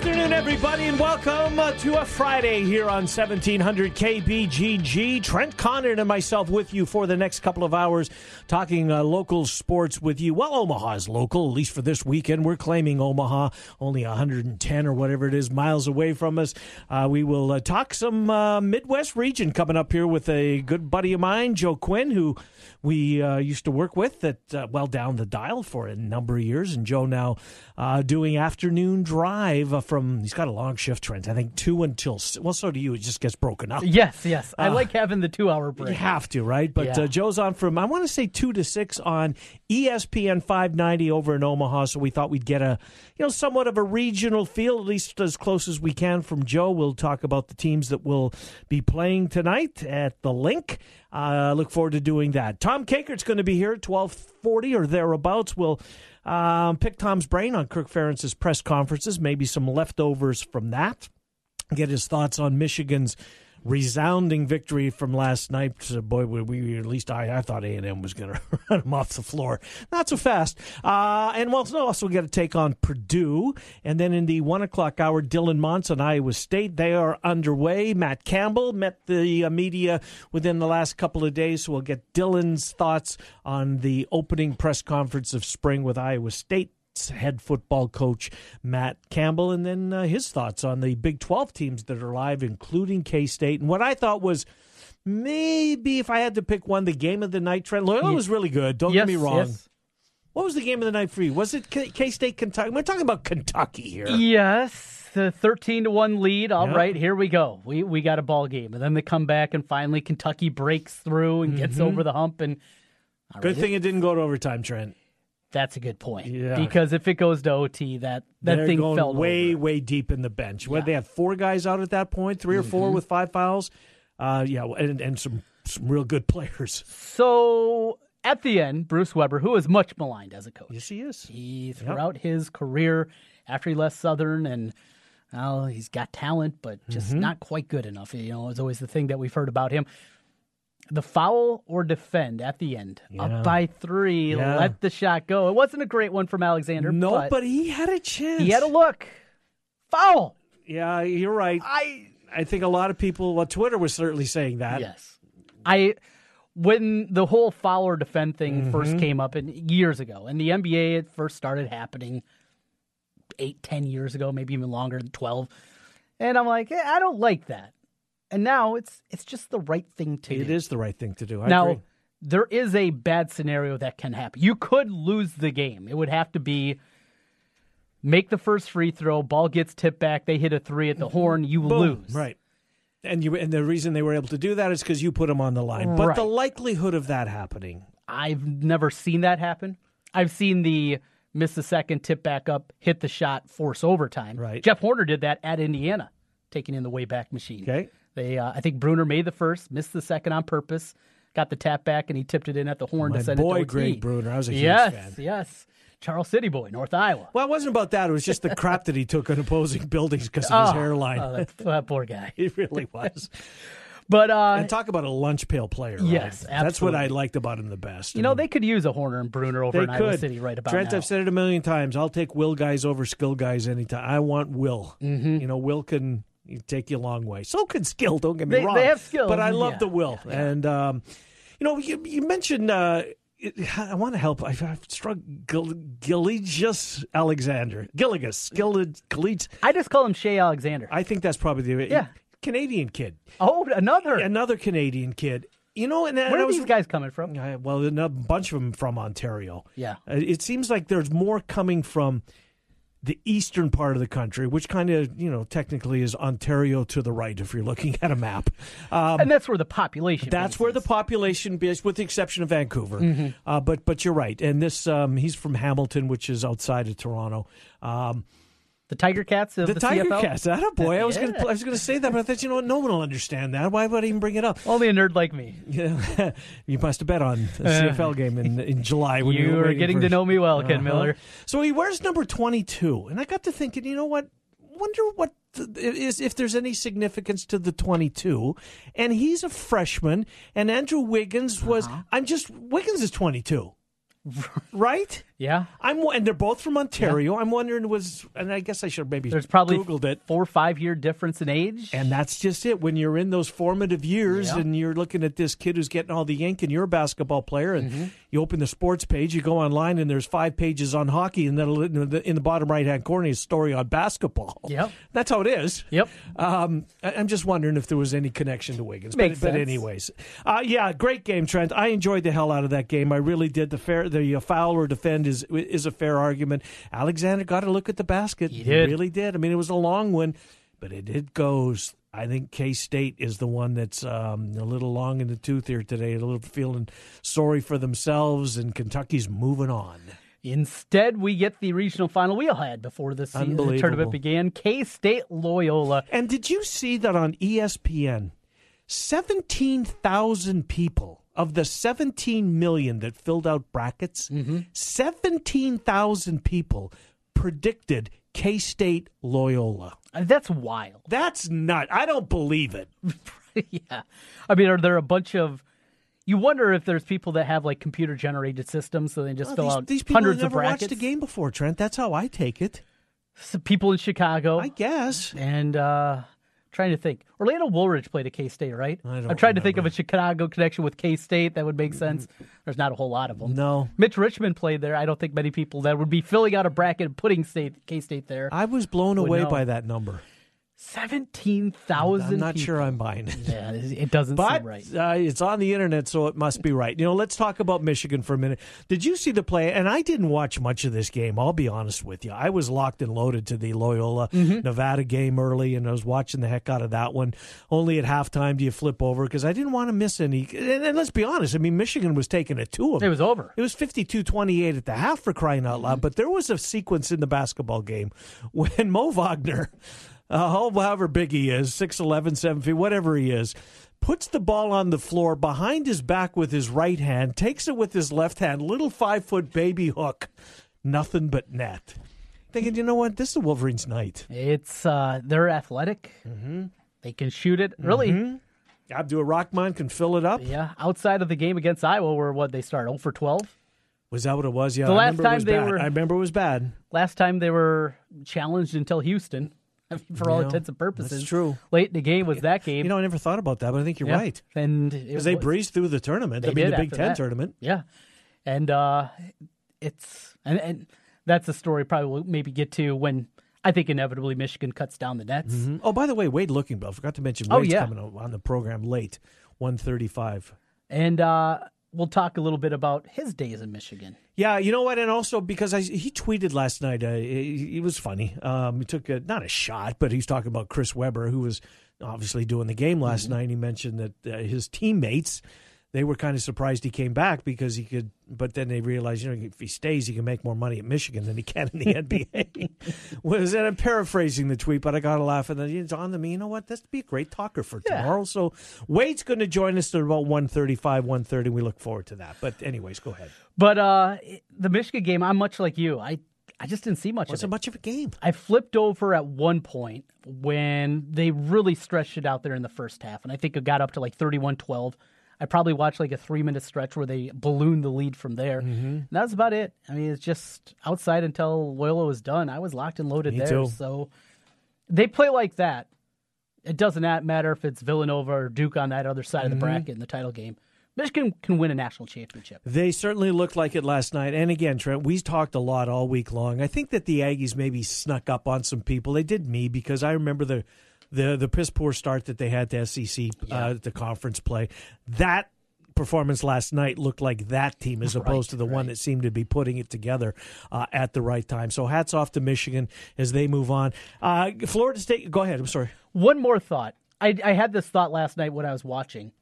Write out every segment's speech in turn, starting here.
Afternoon, everybody, and welcome uh, to a Friday here on 1700 KBGG. Trent Condon and myself with you for the next couple of hours, talking uh, local sports with you. Well, Omaha is local, at least for this weekend. We're claiming Omaha, only 110 or whatever it is miles away from us. Uh, we will uh, talk some uh, Midwest region coming up here with a good buddy of mine, Joe Quinn, who we uh, used to work with that well down the dial for a number of years, and Joe now doing afternoon drive from. He's got a long shift, Trent. I think two until well, so do you. It just gets broken up. Yes, yes. I like having the two-hour break. You have to, right? But Yeah. uh, Joe's on from I want to say two to six on ESPN 590 over in Omaha. So we thought we'd get a you know somewhat of a regional feel, at least as close as we can from Joe. We'll talk about the teams that will be playing tonight at the link. Uh, look forward to doing that. Tom Kakert's going to be here at 1240 or thereabouts. We'll um, pick Tom's brain on Kirk Ferentz's press conferences, maybe some leftovers from that. Get his thoughts on Michigan's resounding victory from last night. So, boy, we, we at least I, I thought A and M was going to run him off the floor. Not so fast. Uh, and we'll also get a take on Purdue, and then in the one o'clock hour, Dylan Montz on Iowa State. They are underway. Matt Campbell met the uh, media within the last couple of days, so we'll get Dylan's thoughts on the opening press conference of spring with Iowa State head football coach Matt Campbell, and then uh, his thoughts on the Big 12 teams that are live, including K State. And what I thought was maybe if I had to pick one, the game of the night, Trent Loyola was really good. Don't yes, get me wrong. Yes. What was the game of the night for you? Was it K State, Kentucky? We're talking about Kentucky here. Yes, the thirteen to one lead. All Yeah. right, here we go. We we got a ball game, and then they come back, and finally Kentucky breaks through and gets over the hump. And Mm-hmm. Good right, thing it didn't go to overtime, Trent. That's a good point. Yeah. Because if it goes to OT, that that They're thing going fell way, over. way deep in the bench. Yeah. Mm-hmm. they had four guys out at that point, 3 or four with five fouls. Uh, yeah, and, and some some real good players. So at the end, Bruce Weber, who is much maligned as a coach, Yes, he is. he throughout his career after he left Southern and well, he's got talent, but just Mm-hmm. not quite good enough. You know, it's always the thing that we've heard about him. The foul or defend at the end, Yeah. up by three, Yeah. let the shot go. It wasn't a great one from Alexander. No, but, but he had a chance. he had a look. Foul. Yeah, you're right. I I think a lot of people, well, Twitter was certainly saying that. yes, I when the whole foul or defend thing Mm-hmm. first came up in, years ago, and the NBA it first started happening eight, ten years ago, maybe even longer than twelve. And I'm like, I don't like that. And now it's it's just the right thing to It do. It is the right thing to do. I now agree. there is a bad scenario that can happen. You could lose the game. It would have to be make the first free throw, ball gets tipped back, they hit a three at the mm-hmm. horn, you Boom. lose. Right. And you and the reason they were able to do that is because you put them on the line. But the likelihood of that happening, I've never seen that happen. I've seen the miss the second, tip back up, hit the shot, force overtime. Right. Jeff Horner did that at Indiana, taking in the way back machine. okay? They, uh, I think Brunner made the first, missed the second on purpose, got the tap back, and he tipped it in at the horn My to send boy, it to OT. Greg Brunner. I was a huge yes, fan. yes. Charles City boy, North Iowa. Well, it wasn't about that. It was just the crap that he took on opposing buildings because of his Oh, hairline. Oh, that, that poor guy. He really was. But uh, And talk about a lunch pail player. right? Yes, That's what I liked about him the best. you know they could use a Horner and Brunner over in Iowa. City right about now. Trent, now. I've said it a million times. I'll take will guys over skill guys anytime. I want will. Mm-hmm. You know, will can take you a long way. So can skill. Don't get me They- wrong. they have skill, but I love yeah, the will. yeah, yeah. And um, you know, you, you mentioned. Uh, I want to help. I've, I've struck Gil- Gilligus Alexander. Gilligus. Gilligus. Gilligus. I just call him Shai Alexander. I think that's probably the Yeah. Canadian kid. oh, another. Another Canadian kid. You know, and, and Where I are was these guys coming from? uh, well, a bunch of them from Ontario. Yeah. Uh, It seems like there's more coming from the eastern part of the country, which kind of, you know, technically is Ontario to the right if you're looking at a map. Um, and that's where the population. that's where the population is, with the exception of Vancouver. Mm-hmm. Uh, but but you're right, and this um, he's from Hamilton, which is outside of Toronto. Um, the Tiger Cats of the, the, Tiger CFL. Cats, that a boy. I was Yeah. gonna I was gonna say that, but I thought you know what, no one will understand that. Why would I even bring it up? Only a nerd like me. Yeah, you must have bet on a CFL game in in July when you, You were getting for- to know me well, Ken Uh-huh. Miller. So he wears number 22. And I got to thinking, you know what? wonder what th- is if there's any significance to the 22. And he's a freshman, and Andrew Wiggins was. Uh-huh. I'm just Wiggins is 22, right? Yeah. I'm and they're both from Ontario. I'm wondering was, and I guess I should maybe There's probably googled it. four or five year difference in age. And that's just it. When you're in those formative years Yeah. and you're looking at this kid who's getting all the ink and you're a basketball player and Mm-hmm. you open the sports page, you go online and there's five pages on hockey and then in the, in the bottom right hand corner is a story on basketball. Yep. That's how it is. Yep. Um, I- I'm just wondering if there was any connection to Wiggins. Makes but, but anyways, uh, yeah, great game, Trent. I enjoyed the hell out of that game. I really did. The fair, the uh, foul or defend is is a fair argument. Alexander got to look at the basket. He did. really did. I mean, it was a long one, but it it goes. I think K State is the one that's um, a little long in the tooth here today. A little feeling sorry for themselves, and Kentucky's moving on. Instead, we get the regional final we all had before the, se- the tournament began. K State Loyola. And did you see that on ESPN? 17,000 people of the 17 million that filled out brackets, 17,000 people predicted K State Loyola. Uh, That's wild. That's not, I don't believe it. yeah. I mean, are there a bunch of. You wonder if there's people that have like computer generated systems, so they just Well, fill these, out these people hundreds of brackets. watched a game before, Trent. That's how I take it. Some people in Chicago. I guess. and uh trying to think. Orlando Woolridge played at K State, right? I don't I'm trying to think of a Chicago connection with K State that would make sense. There's not a whole lot of them. No. Mitch Richmond played there. I don't think many people that would be filling out a bracket and putting state K State there. I was blown away know. by that number. Seventeen thousand. I'm not sure I'm buying it. Yeah, it doesn't But seem right. uh, it's on the internet, so it must be right. You know, let's talk about Michigan for a minute. Did you see the play? And I didn't watch much of this game. I'll be honest with you. I was locked and loaded to the Loyola Mm-hmm. Nevada game early, and I was watching the heck out of that one. Only at halftime do you flip over because I didn't want to miss any. And, and let's be honest. I mean, Michigan was taking it to them. It was over. It was 52-28 at the half for crying out loud. But there was a sequence in the basketball game when Mo Wagner, uh, however big he is, 6'11", 7 feet, whatever he is, puts the ball on the floor behind his back with his right hand, takes it with his left hand, little five-foot baby hook, nothing but net. Thinking, you know what? This is the Wolverines' night. It's uh they're athletic. Mm-hmm. They can shoot it. Really, Abdur-Rahkman can fill it up. yeah. Outside of the game against Iowa, where what they start 0 for 12. Was that what it was? Yeah, The last time they bad. were- I remember it was bad. Last time they were challenged until Houston, for all Yeah, intents and purposes. that's true. Late in the game was that game. You know, I never thought about that, but I think you're Yeah. right. And Because they breezed through the tournament. They I mean, the Big Ten that. tournament. Yeah, and uh, it's and, and that's a story probably we'll maybe get to when I think inevitably Michigan cuts down the nets. Mhm. Oh, by the way, Wade Looking I forgot to mention. Oh, yeah. coming on on the program late, one thirty-five. And uh, we'll talk a little bit about his days in Michigan. Yeah, you know what, and also because I, he tweeted last night, uh, he, he was funny. Um, he took a, not a shot, but he's talking about Chris Webber, who was obviously doing the game last Mm-hmm. night. He mentioned that uh, his teammates they were kind of surprised he came back because he could, but then they realized, you know, if he stays, he can make more money at Michigan than he can in the NBA. was that I'm paraphrasing the tweet, but I got to laugh, and then it's on to me. You know what? That's be a great talker for Yeah. tomorrow. So Wade's going to join us at about one thirty-five, one thirty. We look forward to that. But anyways, go ahead. But uh, the Michigan game, I'm much like you. I I just didn't see much of it. Wasn't of it. much of a game. I flipped over at one point when they really stretched it out there in the first half, and I think it got up to like 31-12. I probably watched like a three minute stretch where they ballooned the lead from there. Mm-hmm. And that was about it. I mean, it's just outside until Loyola was done. I was locked and loaded Me there. too. So they play like that. It doesn't matter if it's Villanova or Duke on that other side of the Mm-hmm. bracket in the title game. Michigan can win a national championship. They certainly looked like it last night. And again, Trent, we talked a lot all week long. I think that the Aggies maybe snuck up on some people. They did me because I remember the the the piss poor start that they had to SEC uh, the conference play. That performance last night looked like that team as opposed to the one that seemed to be putting it together uh, at the right time. So hats off to Michigan as they move on. Uh, Florida State, go ahead. I'm sorry. One more thought. I, I had this thought last night when I was watching.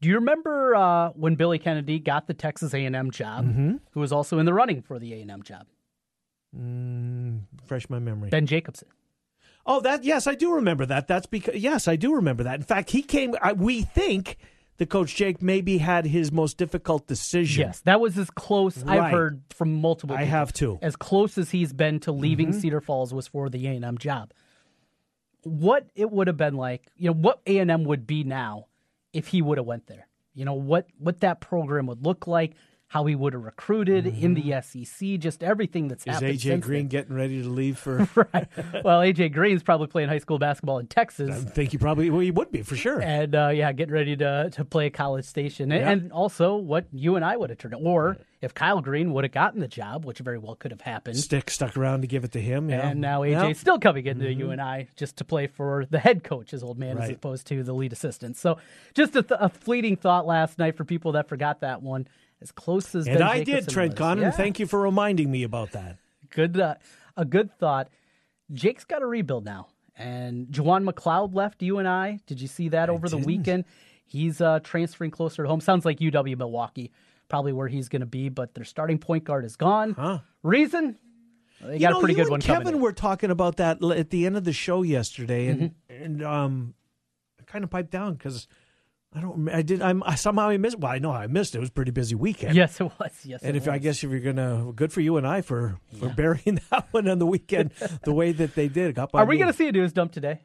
Do you remember uh, when Billy Kennedy got the Texas A&M job? Mm-hmm. Who was also in the running for the A&M job? Mm, fresh my memory. Ben Jacobson. Oh, that yes, I do remember that. That's because yes, I do remember that. In fact, he came. I, we think the coach Jake maybe had his most difficult decision. Yes, that was as close I've heard from multiple. People, I have too. As close as he's been to leaving Mm-hmm. Cedar Falls was for the A&M job. what it would have been like, you know, what A and M would be now if he would have went there. You know what what that program would look like, how he would have recruited in the SEC, just everything that's Mm-hmm. Is. AJ Green then. getting ready to leave for? right? Well, AJ Green's probably playing high school basketball in Texas. I think he probably well, he would be for sure. and uh, yeah, getting ready to to play a college station, and, Yeah. and also what you and I would have turned, or if Kyle Green would have gotten the job, which very well could have happened, Stick stuck around to give it to him. Yeah. and now AJ's Yeah. Mm-hmm. still coming into you and I just to play for the head coach, his old man, as opposed to the lead assistant. So just a, th- a fleeting thought last night for people that forgot that one. As close as And Ben I did, Trent. Connor. Yeah. Thank you for reminding me about that. good uh, a good thought. Jake's got a rebuild now, and Juwan McCloud left you and I. Did you see that over the didn't. weekend? He's uh, transferring closer to home. Sounds like UW Milwaukee, probably where he's going to be. But their starting point guard is gone. Huh. Reason? They You got know, a pretty you good one and. Kevin in. were talking about that at the end of the show yesterday, and Mm-hmm. and um, I kind of piped down because I don't. I did. I'm I, somehow I missed. Well, I know I missed. It It was a pretty busy weekend. Yes, it was. Yes, And it if I guess if you're gonna, good for you and I for for burying that one on the weekend the way that they did. Got by Are we me. going to see a news dump today?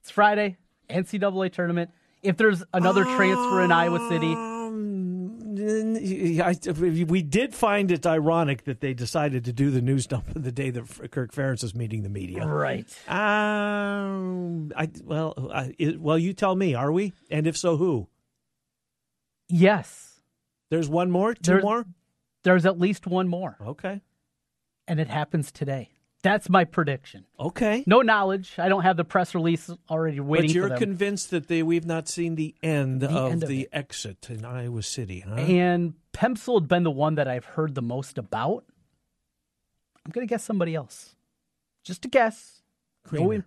It's Friday, NCAA tournament. If there's another transfer in Iowa City, I, we did find it ironic that they decided to do the news dump the day that Kirk Ferentz is meeting the media. right? Um, I well, I, it, well, you tell me. Are we? And if so, who? Yes, There's one more, two There's- more. there's at least one more, Okay, and it happens today. That's my prediction. okay. No knowledge. I don't have the press release already waiting but you're convinced that they we've not seen the end of end the it. exit in Iowa City, huh? and Pemsl had been the one that I've heard the most about. I'm going to guess somebody else. Just a guess. In-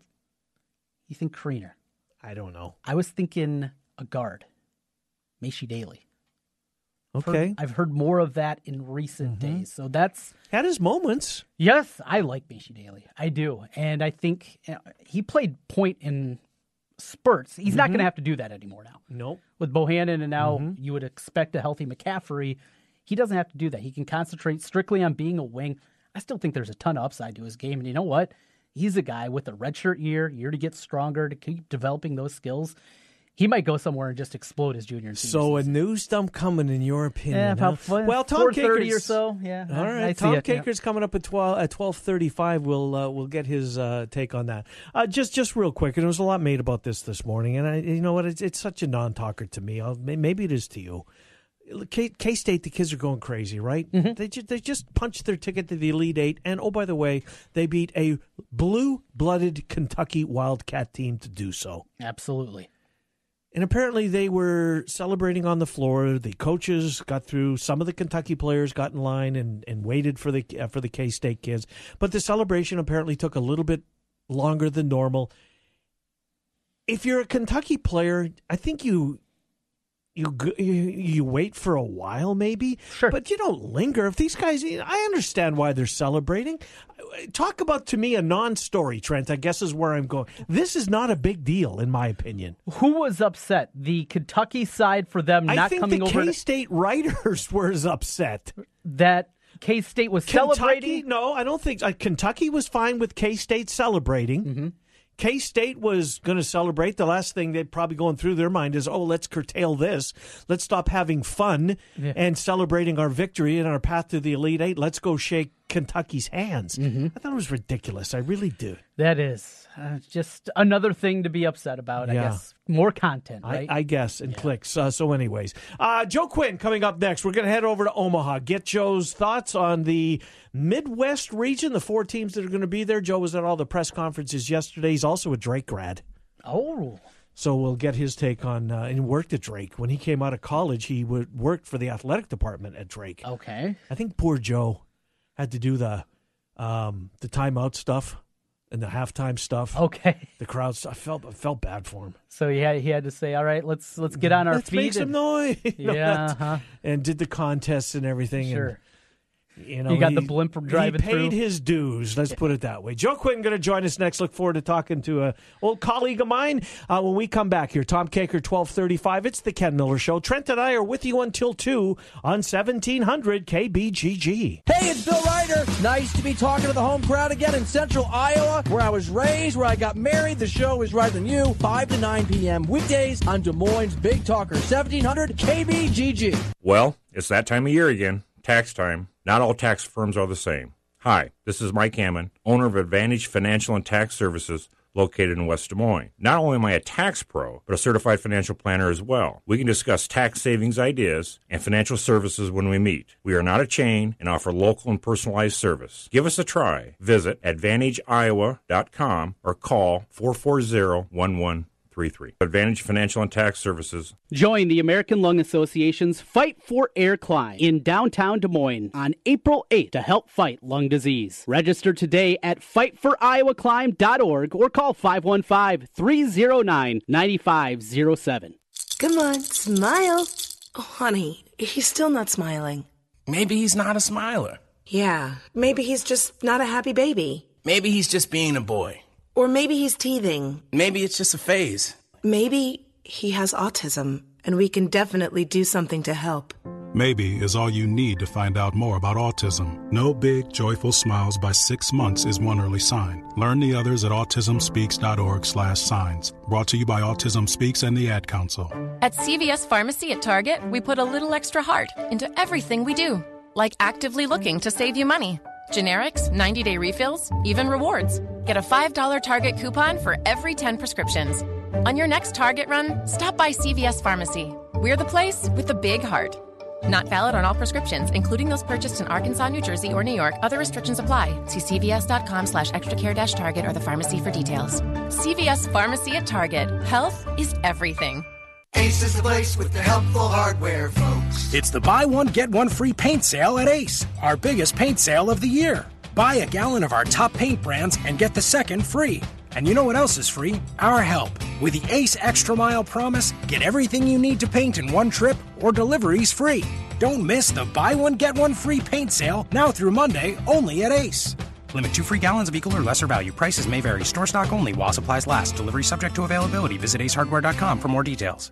you think Kriener? I don't know. I was thinking a guard, Maishe Dailey. Heard- Okay, Mm-hmm. I've heard more of that in recent days. So that's had his moments. yes, I like Maishe Dailey. I do, and I think uh, he played point in spurts. He's not going Mm-hmm. to have to do that anymore now. Nope. with Bohannon, and now Mm-hmm. you would expect a healthy McCaffrey. He doesn't have to do that. He can concentrate strictly on being a wing. I still think there's a ton of upside to his game. And you know what? He's a guy with a redshirt year, year to get stronger, to keep developing those skills. He might go somewhere and just explode his junior So a season. news dump coming, in your opinion? yeah, about huh? four, well, Tom thirty or so. Yeah, All I- I Tom it, yeah. Coming up at twelve at twelve thirty five. We'll uh, we'll get his uh, take on that. Uh, just just real quick, and there was a lot made about this this morning, and I you know what, it's, it's such a non talker to me. I'll, maybe it is to you. K State, the kids are going crazy, right? Mm-hmm. They ju- they just punched their ticket to the Elite Eight, and oh by the way, they beat a blue blooded Kentucky Wildcat team to do so. Absolutely. And apparently they were celebrating on the floor. The coaches got through. Some of the Kentucky players got in line and, and waited for the uh, for the K State kids. But the celebration apparently took a little bit longer than normal. If you're a Kentucky player, I think you you you, you wait for a while maybe. Sure. But you don't linger. If these guys, I understand why they're celebrating. Talk about to me a non-story, Trent. I guess is where I'm going. This is not a big deal, in my opinion. Who was upset? The Kentucky side for them I not think coming the over. K to- State writers were as upset. that K State was Kentucky, celebrating. no, I don't think uh, Kentucky was fine with K State celebrating. Mm-hmm. K State was going to celebrate. The last thing they're probably going through their mind is, oh, let's curtail this. Let's stop having fun and celebrating our victory and our path to the Elite Eight. Let's go shake Kentucky's hands. Mm-hmm. I thought it was ridiculous. I really do. That is uh, just another thing to be upset about. I Yeah. guess more content, right? I, I guess, and clicks. Uh, so, anyways, uh, Joe Quinn coming up next. We're going to head over to Omaha, get Joe's thoughts on the Midwest region, the four teams that are going to be there. Joe was at all the press conferences yesterday. He's also a Drake grad. oh, So we'll get his take on, uh, and worked at Drake. When he came out of college, he would, worked for the athletic department at Drake. okay. I think poor Joe had to do the um, the timeout stuff and the halftime stuff, Okay. the crowds. I felt, I felt bad for him. So he had he had to say, "All right, let's let's get on our Let's feet." make some noise. Yeah, uh-huh. and did the contests and everything. and Sure. You know, You got he- the blimp from driving He paid through. his dues. Let's put it that way. Joe Quinn going to join us next. Look forward to talking to a old colleague of mine uh, when we come back here. Tom Kakert, twelve thirty-five. It's the Ken Miller Show. Trent and I are with you until two on seventeen hundred KBGG. Hey, it's Bill Ryder. Nice to be talking to the home crowd again in central Iowa, where I was raised, where I got married. The show is right than you, 5 to 9 p.m. weekdays on Des Moines Big Talker, 1700 KBGG. Well, it's that time of year again, tax time. Not all tax firms are the same. Hi, this is Mike Hammond, owner of Advantage Financial and Tax Services located in West Des Moines. Not only am I a tax pro, but a certified financial planner as well. We can discuss tax savings ideas and financial services when we meet. We are not a chain and offer local and personalized service. Give us a try. Visit AdvantageIowa.com or call 440-1133. Advantage Financial and Tax Services Join the American Lung Association's Fight for Air Climb in downtown Des Moines on April 8th to help fight lung disease. Register today at fightforiowaclimb.org or call 515-309-9507. Come on, smile. Oh, honey, he's still not smiling. Maybe he's not a smiler. Yeah, maybe he's just not a happy baby. Maybe he's just being a boy. Or maybe he's teething. Maybe it's just a phase. Maybe he has autism, and we can definitely do something to help. Maybe is all you need to find out more about autism. No big, joyful smiles by six months is one early sign. Learn the others at autismspeaks.org slash signs. Brought to you by Autism Speaks and the Ad Council. At CVS Pharmacy at Target, we put a little extra heart into everything we do, like actively looking to save you money. Generics, 90 day refills, even rewards. Get a $5 Target coupon for every 10 prescriptions. On your next Target run, stop by CVS Pharmacy. We're the place with the big heart. Not valid on all prescriptions, including those purchased in Arkansas, New Jersey, or New York. Other restrictions apply. See cvs.com slash extracare target or the pharmacy for details. CVS Pharmacy at Target. Health is everything. Ace is the place with the helpful hardware, folks. It's the buy one, get one free paint sale at Ace, our biggest paint sale of the year. Buy a gallon of our top paint brands and get the second free. And you know what else is free? Our help. With the Ace Extra Mile promise, get everything you need to paint in one trip or deliveries free. Don't miss the buy one, get one free paint sale now through Monday only at Ace. Limit two free gallons of equal or lesser value. Prices may vary. Store stock only while supplies last. Delivery subject to availability. Visit acehardware.com for more details.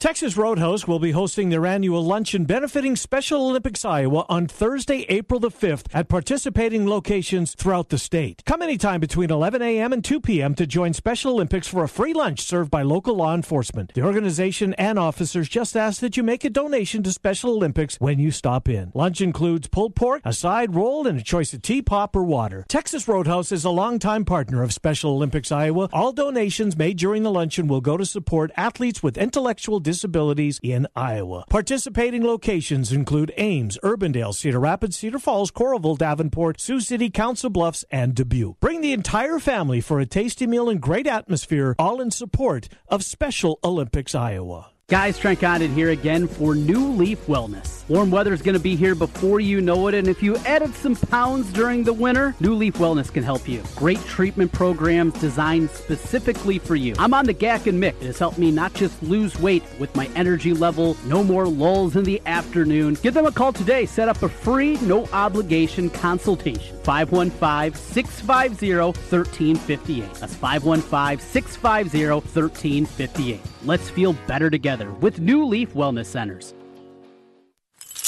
Texas Roadhouse will be hosting their annual luncheon benefiting Special Olympics Iowa on Thursday, April the 5th at participating locations throughout the state. Come anytime between 11 a.m. and 2 p.m. to join Special Olympics for a free lunch served by local law enforcement. The organization and officers just ask that you make a donation to Special Olympics when you stop in. Lunch includes pulled pork, a side roll, and a choice of tea, pop, or water. Texas Roadhouse is a longtime partner of Special Olympics Iowa. All donations made during the luncheon will go to support athletes with intellectual disabilities in Iowa. Participating locations include Ames, Urbandale, Cedar Rapids, Cedar Falls, Coralville, Davenport, Sioux City, Council Bluffs, and Dubuque. Bring the entire family for a tasty meal and great atmosphere, all in support of Special Olympics Iowa. Guys, Trent Condon here again for New Leaf Wellness. Warm weather is going to be here before you know it, and if you added some pounds during the winter, New Leaf Wellness can help you. Great treatment programs designed specifically for you. I'm on the GAC and Mick. It has helped me not just lose weight with my energy level, no more lulls in the afternoon. Give them a call today. Set up a free, no obligation consultation. 515 650 1358. That's 515 650 1358. Let's feel better together with New Leaf Wellness Centers.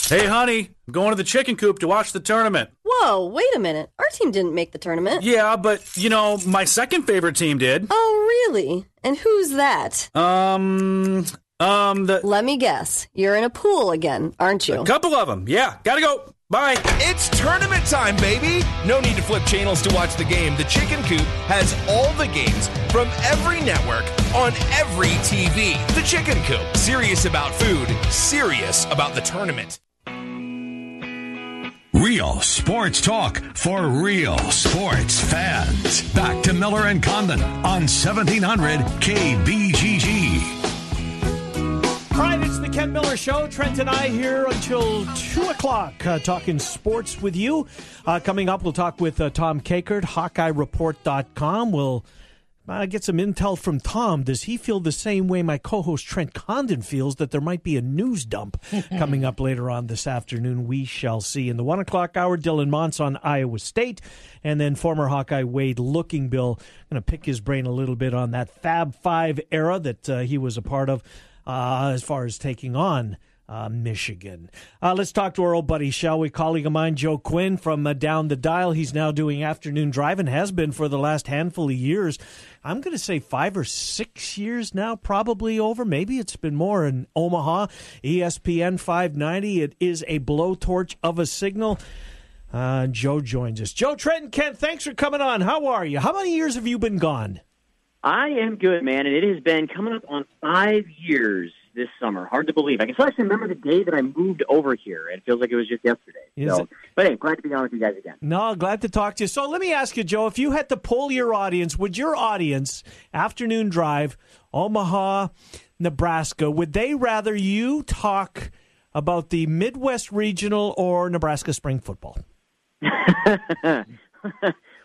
Hey, honey, I'm going to the chicken coop to watch the tournament. Whoa, wait a minute. Our team didn't make the tournament. Yeah, but, you know, my second favorite team did. Oh, really? And who's that? Um, um, the. Let me guess. You're in a pool again, aren't you? A couple of them. Yeah, gotta go. Bye. It's tournament time, baby! No need to flip channels to watch the game. The Chicken Coop has all the games from every network on every TV. The Chicken Coop, serious about food, serious about the tournament. Real sports talk for real sports fans. Back to Miller and Condon on 1700 KBGG. All right, it's the Ken Miller Show. Trent and I here until 2 o'clock uh, talking sports with you. Uh, coming up, we'll talk with uh, Tom Kakert, HawkeyeReport.com. We'll uh, get some intel from Tom. Does he feel the same way my co host Trent Condon feels that there might be a news dump coming up later on this afternoon? We shall see. In the 1 o'clock hour, Dylan Montz on Iowa State, and then former Hawkeye Wade Lookingbill. going to pick his brain a little bit on that Fab Five era that uh, he was a part of uh, as far as taking on uh, Michigan. Uh, let's talk to our old buddy, shall we? Colleague of mine, Joe Quinn from uh, down the dial. He's now doing afternoon drive and has been for the last handful of years. I'm going to say five or six years now, probably over. Maybe it's been more in Omaha. ESPN 590. It is a blowtorch of a signal. Uh, Joe joins us. Joe Trenton Kent, thanks for coming on. How are you? How many years have you been gone? I am good, man, and it has been coming up on five years this summer. Hard to believe. I can still actually remember the day that I moved over here. It feels like it was just yesterday. So, but hey, glad to be on with you guys again. No, glad to talk to you. So let me ask you, Joe, if you had to poll your audience, would your audience, afternoon drive, Omaha, Nebraska, would they rather you talk about the Midwest Regional or Nebraska spring football? well,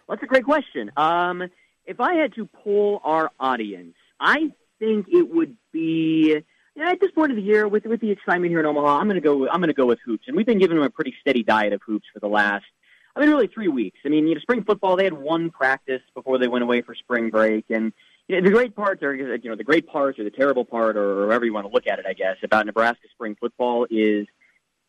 that's a great question. Um, if I had to poll our audience, I think it would be at this point of the year, with with the excitement here in Omaha, I'm going to go. I'm going to go with hoops, and we've been giving them a pretty steady diet of hoops for the last. I mean, really three weeks. I mean, you know, spring football they had one practice before they went away for spring break, and you know, the great parts are you know the great parts or the terrible part or however you want to look at it, I guess, about Nebraska spring football is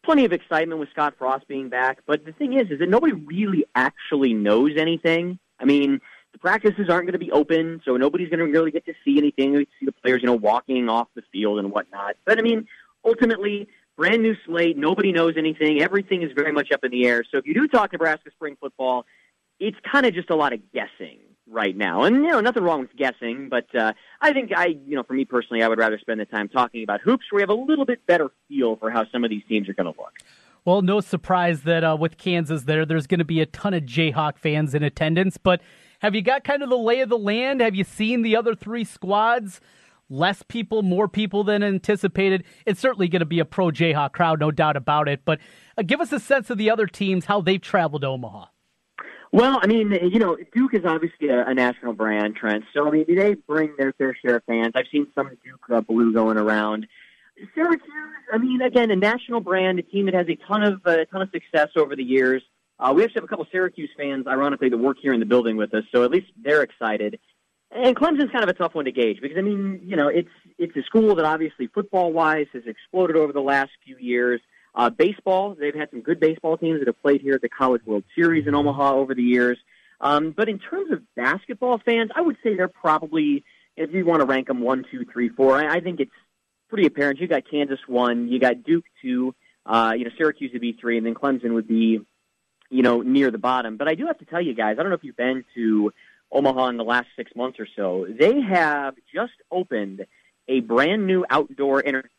plenty of excitement with Scott Frost being back. But the thing is, is that nobody really actually knows anything. I mean, the practices aren't going to be open, so nobody's going to really get to see anything. We see the players, you know, walking off the field and whatnot. But I mean, ultimately, brand new slate. Nobody knows anything. Everything is very much up in the air. So if you do talk Nebraska spring football, it's kind of just a lot of guessing right now. And you know, nothing wrong with guessing, but uh, I think I, you know, for me personally, I would rather spend the time talking about hoops, where we have a little bit better feel for how some of these teams are going to look. Well, no surprise that uh, with Kansas there, there's going to be a ton of Jayhawk fans in attendance. But have you got kind of the lay of the land? Have you seen the other three squads? Less people, more people than anticipated. It's certainly going to be a pro Jayhawk crowd, no doubt about it. But uh, give us a sense of the other teams, how they've traveled to Omaha. Well, I mean, you know, Duke is obviously a, a national brand, Trent. So, I mean, do they bring their fair share of fans. I've seen some Duke uh, blue going around. Syracuse, I mean, again, a national brand, a team that has a ton of uh, ton of success over the years. Uh, we actually have a couple Syracuse fans, ironically, that work here in the building with us, so at least they're excited. And Clemson's kind of a tough one to gauge because I mean, you know, it's it's a school that obviously football wise has exploded over the last few years. Uh, baseball, they've had some good baseball teams that have played here at the College World Series in Omaha over the years. Um, but in terms of basketball fans, I would say they're probably, if you want to rank them one, two, three, four, I, I think it's pretty apparent. You got Kansas one, you got Duke two, uh, you know, Syracuse would be three, and then Clemson would be, you know, near the bottom. But I do have to tell you guys, I don't know if you've been to Omaha in the last six months or so. They have just opened a brand new outdoor entertainment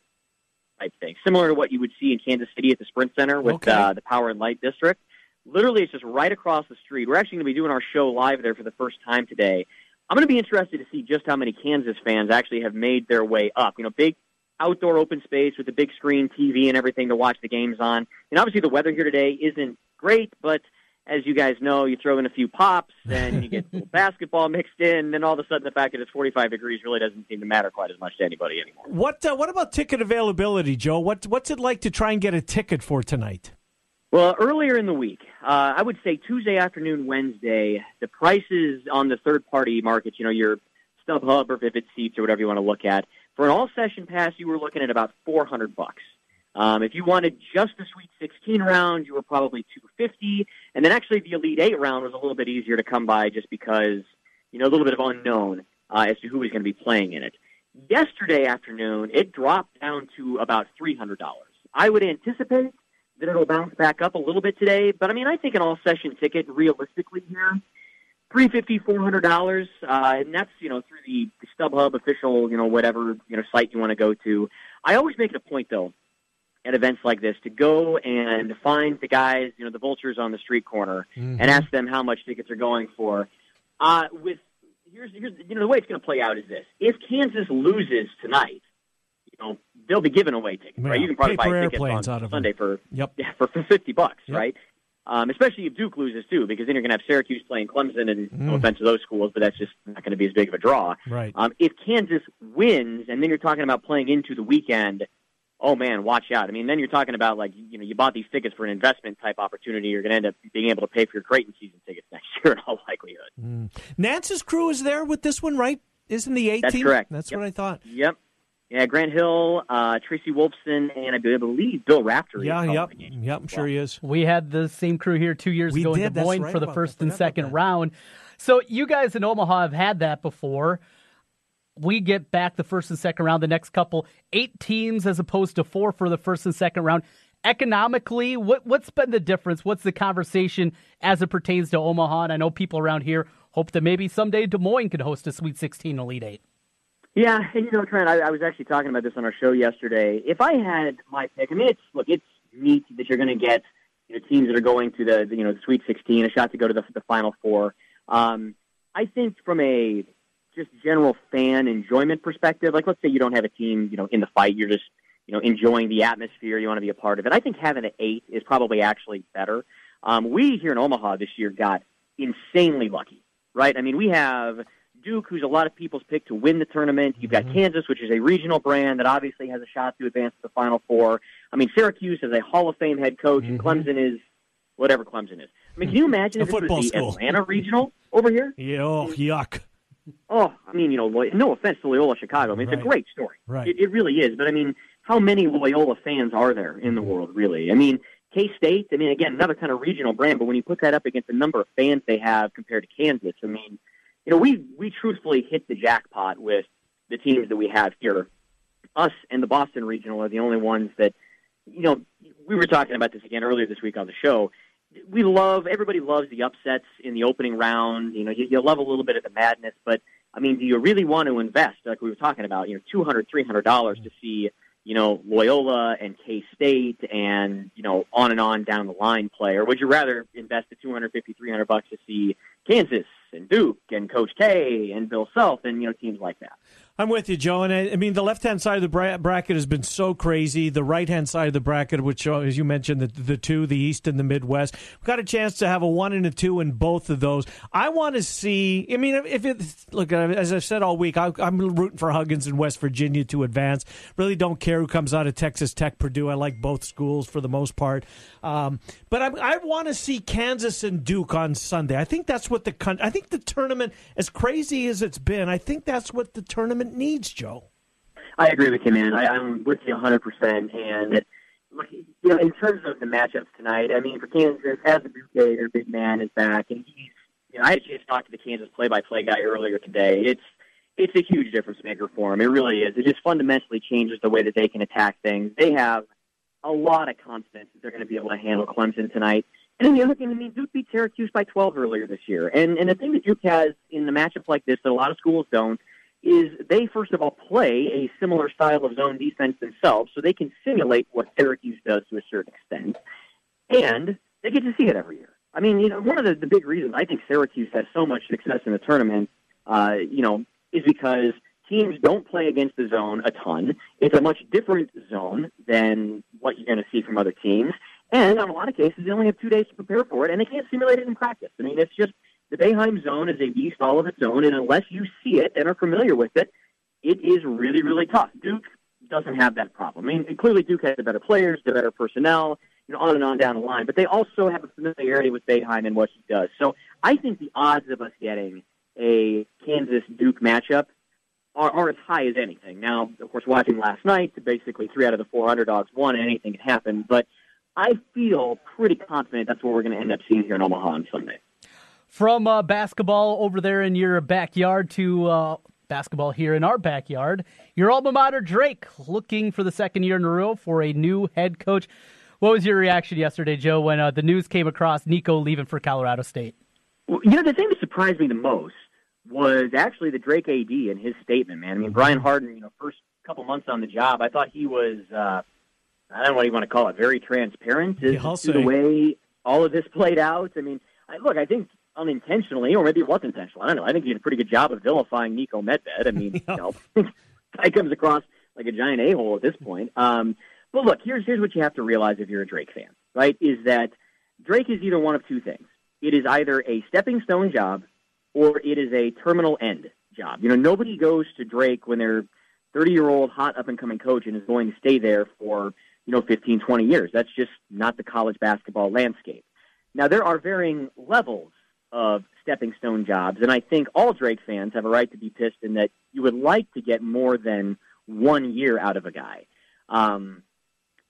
type thing, similar to what you would see in Kansas City at the Sprint Center with Okay. uh, the Power and Light District. Literally, it's just right across the street. We're actually going to be doing our show live there for the first time today. I'm going to be interested to see just how many Kansas fans actually have made their way up. You know, big outdoor open space with a big screen TV and everything to watch the games on. And obviously, the weather here today isn't great, but as you guys know, you throw in a few pops and you get basketball mixed in, then all of a sudden the fact that it's 45 degrees really doesn't seem to matter quite as much to anybody anymore. What uh, What about ticket availability, Joe? What What's it like to try and get a ticket for tonight? Well, earlier in the week, uh, I would say Tuesday afternoon, Wednesday, the prices on the third party markets, you know, your StubHub or Vivid Seats or whatever you want to look at, for an all session pass, you were looking at about 400 bucks. Um, if you wanted just the Sweet 16 round, you were probably 250, and then actually the Elite Eight round was a little bit easier to come by just because you know a little bit of unknown uh, as to who was going to be playing in it. Yesterday afternoon, it dropped down to about $300. I would anticipate that it'll bounce back up a little bit today, but I mean, I think an all session ticket realistically here three fifty, four hundred dollars, uh, and that's you know through the, the StubHub official, you know whatever you know site you want to go to. I always make it a point though at events like this to go and find the guys, you know, the vultures on the street corner, Mm-hmm. and ask them how much tickets are going for. Uh, with here's here's you know the way it's going to play out is this: if Kansas loses tonight, you know they'll be giving away tickets, right? You can probably paper buy tickets on out of Sunday for Yep. yeah for, for fifty bucks, Yep. right? Um, especially if Duke loses too, because then you're going to have Syracuse playing Clemson, and no Mm. offense to those schools, but that's just not going to be as big of a draw. Right. Um, if Kansas wins, and then you're talking about playing into the weekend, oh man, watch out. I mean, then you're talking about like you know you bought these tickets for an investment type opportunity. You're going to end up being able to pay for your Creighton season tickets next year in all likelihood. Mm. Nance's crew is there with this one, right? Isn't the 18? That's correct. That's Yep. what I thought. Yep. Yeah, Grant Hill, uh, Tracy Wolfson, and I believe Bill Raftery. Yeah, is yep, game. yep. I'm sure he is. We had the same crew here two years We ago in did, Des Moines right for the first and second round. So you guys in Omaha have had that before. We get back the first and second round, the next couple, eight teams as opposed to four for the first and second round. Economically, what what's been the difference? What's the conversation as it pertains to Omaha? And I know people around here hope that maybe someday Des Moines could host a Sweet 16 Elite Eight. Yeah, and you know, Trent, I, I was actually talking about this on our show yesterday. If I had my pick, I mean, it's look, it's neat that you're going to get you know, teams that are going to the, the you know the Sweet 16, a shot to go to the, the Final Four. Um, I think from a just general fan enjoyment perspective, like let's say you don't have a team, you know, in the fight, you're just you know enjoying the atmosphere, you want to be a part of it. I think having an eight is probably actually better. Um, we here in Omaha this year got insanely lucky, right? I mean, we have Duke, who's a lot of people's pick to win the tournament. You've got mm-hmm. Kansas, which is a regional brand that obviously has a shot to advance to the Final Four. I mean, Syracuse is a Hall of Fame head coach, and Clemson is whatever Clemson is. I mean, can you mm-hmm. imagine A if this football was the school. Atlanta regional over here? Yeah, oh, yuck. Oh, I mean, you know, no offense to Loyola Chicago. I mean, it's Right. a great story. Right. It, it really is. But I mean, how many Loyola fans are there in the world, really? I mean, K State, I mean, again, another kind of regional brand, but when you put that up against the number of fans they have compared to Kansas, I mean, you know, we, we truthfully hit the jackpot with the teams that we have here. Us and the Boston Regional are the only ones that, you know, we were talking about this again earlier this week on the show. We love, everybody loves the upsets in the opening round. You know, you, you love a little bit of the madness, but I mean, do you really want to invest, like we were talking about, you know, two hundred, three hundred dollars to see, you know, Loyola and K State and, you know, on and on down the line play? Or would you rather invest the 250, 300 bucks to see Kansas and Duke and Coach K and Bill Self and, you know, teams like that? I'm with you, Joe. And I, I mean, the left hand side of the bra- bracket has been so crazy. The right hand side of the bracket, which, uh, as you mentioned, the, the two, the East and the Midwest, we've got a chance to have a one and a two in both of those. I want to see. I mean, if it look, as I've said all week, I, I'm rooting for Huggins in West Virginia to advance. Really don't care who comes out of Texas Tech, Purdue. I like both schools for the most part. Um, but I, I want to see Kansas and Duke on Sunday. I think that's what the I think the tournament, as crazy as it's been, I think that's what the tournament needs, Joe. I agree with you, man. I, I'm with you 100%. And, you know, in terms of the matchups tonight, I mean, for Kansas, as a Duke their big man is back, and he's, you know, I a chance to the Kansas play-by-play guy earlier today. It's, it's a huge difference maker for him. It really is. It just fundamentally changes the way that they can attack things. They have a lot of confidence that they're going to be able to handle Clemson tonight. And then the other thing, I mean, Duke beat Syracuse by 12 earlier this year. And, and the thing that Duke has in the matchup like this that a lot of schools don't is they, first of all, play a similar style of zone defense themselves, so they can simulate what Syracuse does to a certain extent. And they get to see it every year. I mean, you know, one of the, the big reasons I think Syracuse has so much success in the tournament, uh, you know, is because teams don't play against the zone a ton. It's a much different zone than what you're going to see from other teams. And in a lot of cases, they only have two days to prepare for it, and they can't simulate it in practice. I mean, it's just the Boeheim zone is a beast all of its own, and unless you see it and are familiar with it, it is really, really tough. Duke doesn't have that problem. I mean, clearly Duke has the better players, the better personnel, you know, on and on down the line, but they also have a familiarity with Boeheim and what he does. So I think the odds of us getting a Kansas Duke matchup are, are as high as anything. Now, of course, watching last night, basically three out of the four underdogs won, and anything can happen. But I feel pretty confident that's what we're going to end up seeing here in Omaha on Sunday. From uh, basketball over there in your backyard to uh, basketball here in our backyard, your alma mater, Drake, looking for the second year in a row for a new head coach. What was your reaction yesterday, Joe, when uh, the news came across Niko leaving for Colorado State? Well, you know, the thing that surprised me the most was actually the Drake AD and his statement, man. I mean, Brian Hardin, you know, first couple months on the job, I thought he was, uh, I don't know what you want to call it, very transparent Yeah, I'll to the way all of this played out. I mean, I, look, I think unintentionally, or maybe it was intentional. I don't know. I think he did a pretty good job of vilifying Niko Medved. I mean, you know, guy comes across like a giant a hole at this point. Um, but look, here's here's what you have to realize if you're a Drake fan, right? Is that Drake is either one of two things. It is either a stepping stone job or it is a terminal end job. You know, nobody goes to Drake when they're 30 year old hot up and coming coach and is going to stay there for, you know, 15, 20 years. That's just not the college basketball landscape. Now, there are varying levels of stepping stone jobs, and I think all Drake fans have a right to be pissed in that you would like to get more than one year out of a guy. Um,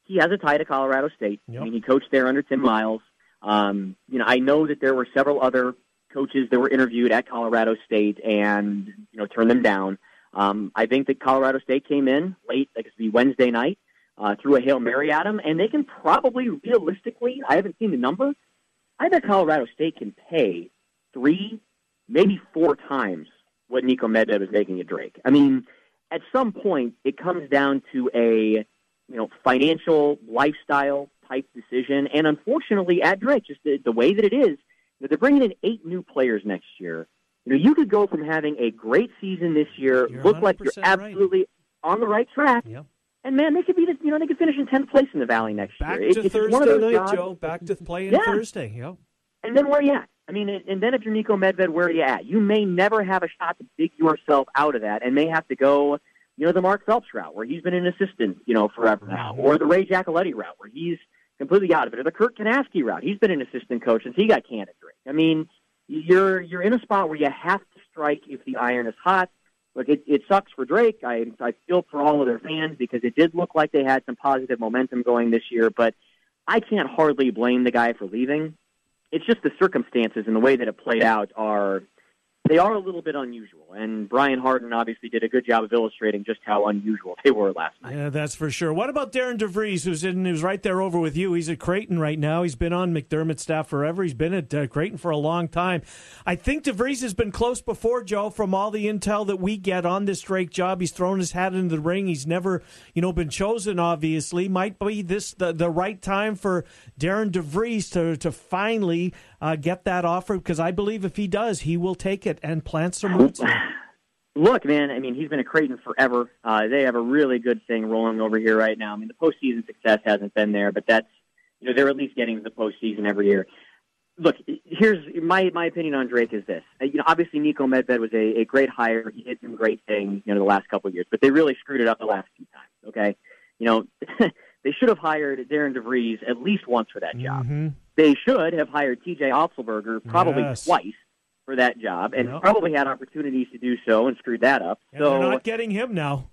he has a tie to Colorado State. I mean, he coached there under Tim Miles. Um, you know, I know that there were several other coaches that were interviewed at Colorado State and you know turned them down. Um, I think that Colorado State came in late, like it's the Wednesday night, uh, threw a hail mary at him, and they can probably realistically, I haven't seen the number. I bet Colorado State can pay three, maybe four times what Niko Medved is making at Drake. I mean, at some point, it comes down to a you know financial lifestyle type decision, and unfortunately, at Drake, just the, the way that it is, you know, they're bringing in eight new players next year. You know, you could go from having a great season this year, look like you're 100% right. absolutely on the right track, and man, they could be the, you know they could finish in tenth place in the Valley next Back year. It- to it's Thursday one of those night, jobs- Joe. Back to playing Yeah. Thursday. Yep. and then where are you at? I mean, and and then if you're Niko Medved, where are you at? You may never have a shot to dig yourself out of that, and may have to go, you know, the Mark Phelps route, where he's been an assistant, you know, forever now, mm-hmm. or the Ray Giacoletti route, where he's completely out of it, or the Kurt Kanaskie route. He's been an assistant coach since he got canned at Drake. I mean, you're you're in a spot where you have to strike if the iron is hot. Look, it, it sucks for Drake. I I feel for all of their fans because it did look like they had some positive momentum going this year, but I can't hardly blame the guy for leaving it's just the circumstances and the way that it played out are they are a little bit unusual. And Brian Hardin obviously did a good job of illustrating just how unusual they were last night. Yeah, that's for sure. What about Darren DeVries, who's in, who's right there over with you? He's at Creighton right now. He's been on McDermott's staff forever. He's been at uh, Creighton for a long time. I think DeVries has been close before, Joe. From all the intel that we get on this Drake job, he's thrown his hat into the ring. He's never, you know, been chosen. Obviously, might be this the, the right time for Darren DeVries to to finally uh, get that offer because I believe if he does, he will take it and plant some roots. Look, man, I mean, he's been at Creighton forever. Uh, they have a really good thing rolling over here right now. I mean, the postseason success hasn't been there, but that's, you know, they're at least getting to the postseason every year. Look, here's my my opinion on Drake is this. Uh, You know, obviously Niko Medved was a, a great hire. He did some great things, you know, the last couple of years, but they really screwed it up the last few times. Okay, you know, they should have hired Darren DeVries at least once for that job. Mhm. They should have hired T.J. Otzelberger probably Yes. twice for that job, and Yep. probably had opportunities to do so and screwed that up. And so they're not getting him now.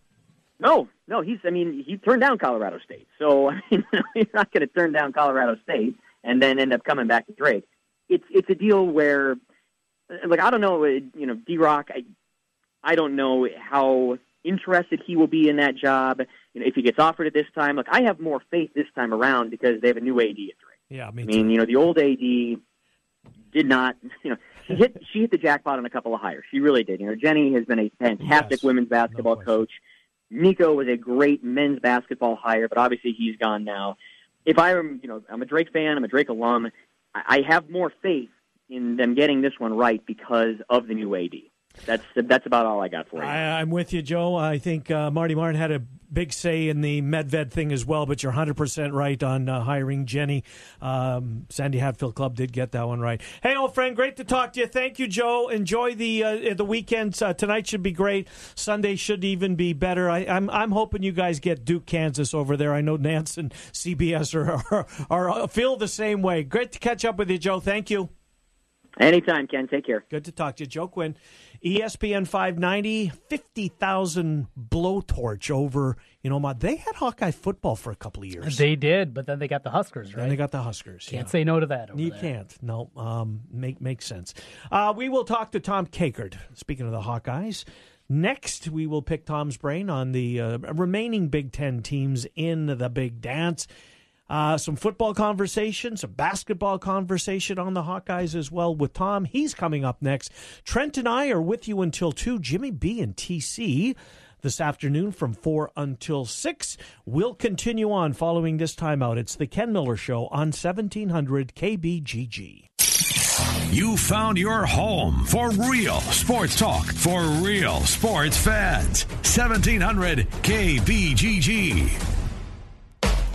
no, no, he's. I mean, he turned down Colorado State, so I mean, you're not going to turn down Colorado State and then end up coming back to Drake. It's it's a deal where, like, I don't know, uh, you know, D Rock. I I don't know how interested he will be in that job. You know, if he gets offered it this time, look, I have more faith this time around because they have a new AD at Drake. Yeah, me I mean, you know, the old AD did not, you know, she hit she hit the jackpot on a couple of hires. She really did. You know, Jenny has been a fantastic women's basketball coach. Niko was a great men's basketball hire, but obviously he's gone now. If I am, you know, I'm a Drake fan, I'm a Drake alum. I, I have more faith in them getting this one right because of the new AD. That's that's about all I got for you. I, I'm with you, Joe. I think uh, Marty Martin had a big say in the Medved thing as well, but you're 100% right on uh, hiring Jenny. Um, Sandy Hatfield Clubb did get that one right. Hey, old friend, great to talk to you. Thank you, Joe. Enjoy the uh, the weekend. Uh, tonight should be great. Sunday should even be better. I, I'm I'm hoping you guys get Duke, Kansas over there. I know Nantz and CBS are, are, are feel the same way. Great to catch up with you, Joe. Thank you. Anytime, Ken. Take care. Good to talk to you. Joe Quinn, ESPN 590, 50,000 blowtorch over, you know, my, they had Hawkeye football for a couple of years. They did, but then they got the Huskers, right? Then they got the Huskers. Can't yeah. say no to that. You there. can't. No, um, make makes sense. Uh, we will talk to Tom Kakert. Speaking of the Hawkeyes, next we will pick Tom's brain on the uh, remaining Big Ten teams in the Big Dance. Uh, some football conversation, some basketball conversation on the Hawkeyes as well with Tom. He's coming up next. Trent and I are with you until 2. Jimmy B and TC this afternoon from 4 until 6. We'll continue on following this timeout. It's the Ken Miller Show on 1700 KBGG. You found your home for real sports talk for real sports fans. 1700 KBGG.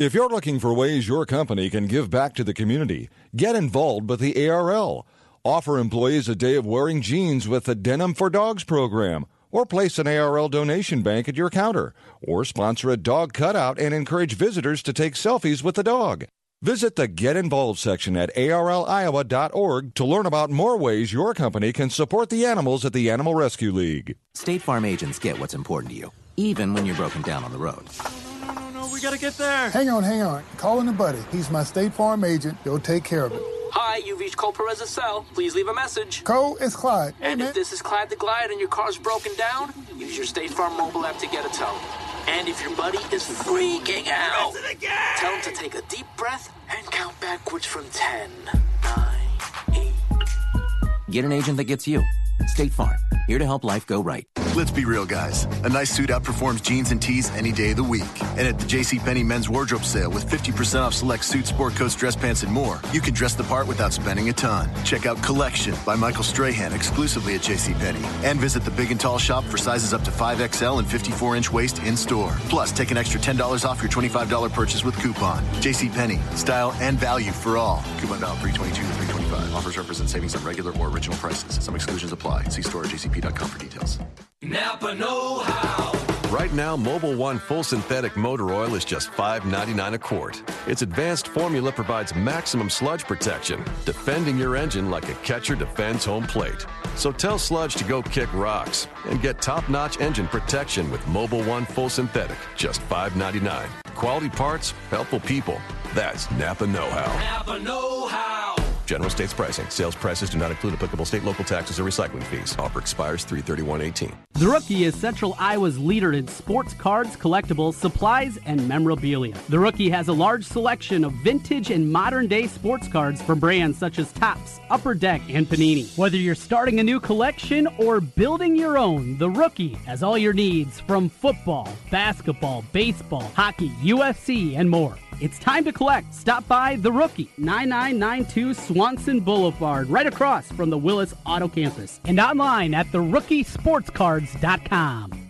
If you're looking for ways your company can give back to the community, get involved with the ARL. Offer employees a day of wearing jeans with the Denim for Dogs program, or place an ARL donation bank at your counter, or sponsor a dog cutout and encourage visitors to take selfies with the dog. Visit the Get Involved section at arliowa.org to learn about more ways your company can support the animals at the Animal Rescue League. State Farm agents get what's important to you, even when you're broken down on the road. We gotta get there. Hang on, hang on. Calling a buddy. He's my State Farm agent. He'll take care of it. Hi, you've reached Cole Perez's cell. Please leave a message. Cole, it's Clyde. And if this is Clyde the Glide and your car's broken down, use your State Farm mobile app to get a tow. And if your buddy is freaking out, tell him to take a deep breath and count backwards from 10. Get an agent that gets you. State Farm, here to help life go right. Let's be real, guys. A nice suit outperforms jeans and tees any day of the week. And at the JCPenney men's wardrobe sale with 50% off select suits, sport coats, dress pants, and more, you can dress the part without spending a ton. Check out Collection by Michael Strahan exclusively at JCPenney. And visit the big and tall shop for sizes up to 5XL and 54 inch waist in store. Plus, take an extra $10 off your $25 purchase with coupon. JCPenney, style and value for all. Coupon valid 322 to 325. Offers represent savings on regular or original prices. Some exclusions apply. See store jcp.com for details. Napa Know How. Right now, Mobil One Full Synthetic Motor Oil is just $5.99 a quart. Its advanced formula provides maximum sludge protection, defending your engine like a catcher defends home plate. So tell sludge to go kick rocks and get top notch engine protection with Mobil One Full Synthetic, just $5.99. Quality parts, helpful people. That's Napa Know How. Napa Know How. General states pricing. Sales prices do not include applicable state, local taxes, or recycling fees. Offer expires 331.18. The Rookie is Central Iowa's leader in sports cards, collectibles, supplies, and memorabilia. The Rookie has a large selection of vintage and modern day sports cards from brands such as Topps, Upper Deck, and Panini. Whether you're starting a new collection or building your own, The Rookie has all your needs from football, basketball, baseball, hockey, UFC, and more. It's time to collect. Stop by The Rookie, 9992 Swanson Boulevard, right across from the Willis Auto Campus, and online at therookie.sportscards.com.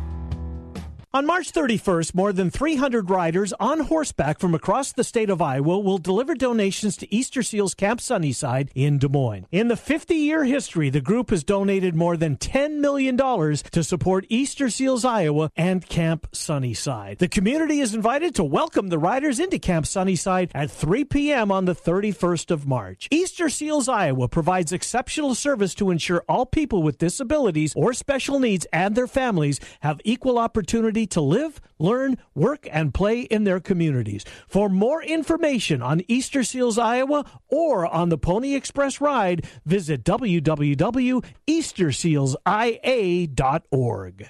On March 31st, more than 300 riders on horseback from across the state of Iowa will deliver donations to Easter Seals Camp Sunnyside in Des Moines. In the 50 year history, the group has donated more than $10 million to support Easter Seals Iowa and Camp Sunnyside. The community is invited to welcome the riders into Camp Sunnyside at 3 p.m. on the 31st of March. Easter Seals Iowa provides exceptional service to ensure all people with disabilities or special needs and their families have equal opportunity to live, learn, work, and play in their communities. For more information on Easter Seals, Iowa, or on the Pony Express ride, visit www.eastersealsia.org.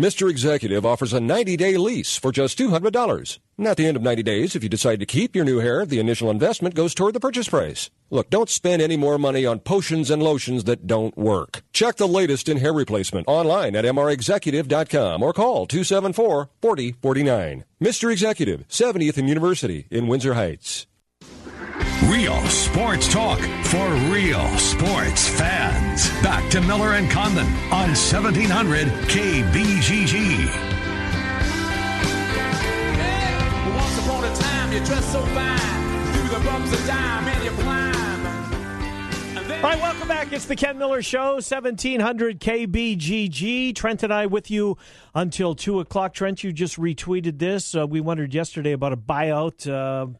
Mr. Executive offers a 90 day lease for just $200. And at the end of 90 days, if you decide to keep your new hair, the initial investment goes toward the purchase price. Look, don't spend any more money on potions and lotions that don't work. Check the latest in hair replacement online at mrexecutive.com or call 274 4049. Mr. Executive, 70th and University in Windsor Heights. Real sports talk for real sports fans. Back to Miller and Condon on 1700 KBGG. Once upon a time, you dressed so fine, through the bumps of dime and you climb. All right, welcome back. It's the Ken Miller Show, 1700 KBGG. Trent and I with you until 2 o'clock. Trent, you just retweeted this. Uh, we wondered yesterday about a buyout. Uh,